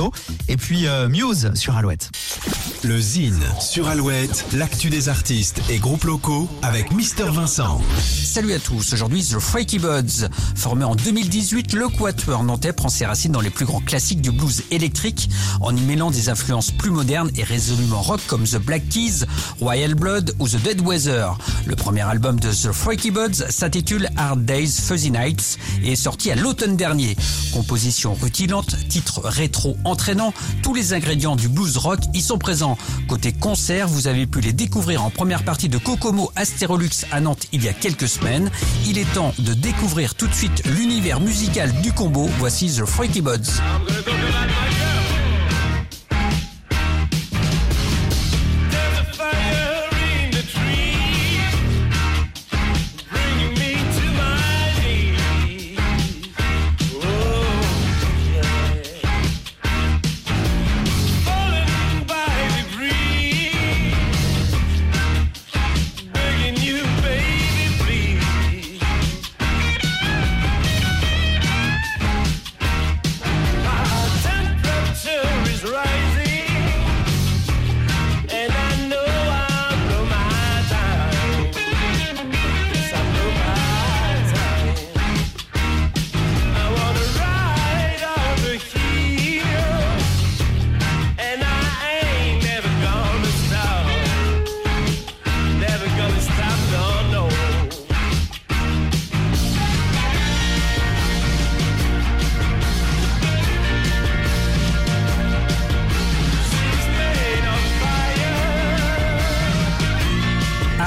Léo. Et puis euh, Muse sur Alouette. Le Zine sur Alouette, l'actu des artistes et groupes locaux avec Mister Vincent. Salut à tous, aujourd'hui The Freaky Buds. Formé en 2018, le Quatuor nantais prend ses racines dans les plus grands classiques du blues électrique en y mêlant des influences plus modernes et résolument rock comme The Black Keys, Royal Blood ou The Dead Weather. Le premier album de The Freaky Buds s'intitule Hard Days Fuzzy Nights et est sorti à l'automne dernier. Composition rutilante, titre rétro entraînant, tous les ingrédients du blues rock y sont présents. Côté concert, vous avez pu les découvrir en première partie de Kokomo Astérolux à Nantes il y a quelques semaines. Il est temps de découvrir tout de suite l'univers musical du combo. Voici The Freaky Buds.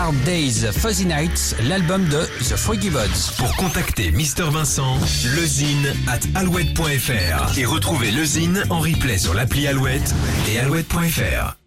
Hard Days Fuzzy Nights, l'album de The Freaky Buds. Pour contacter Mister Vincent, lezine at alouette.fr et retrouver lezine en replay sur l'appli Alouette et alouette.fr.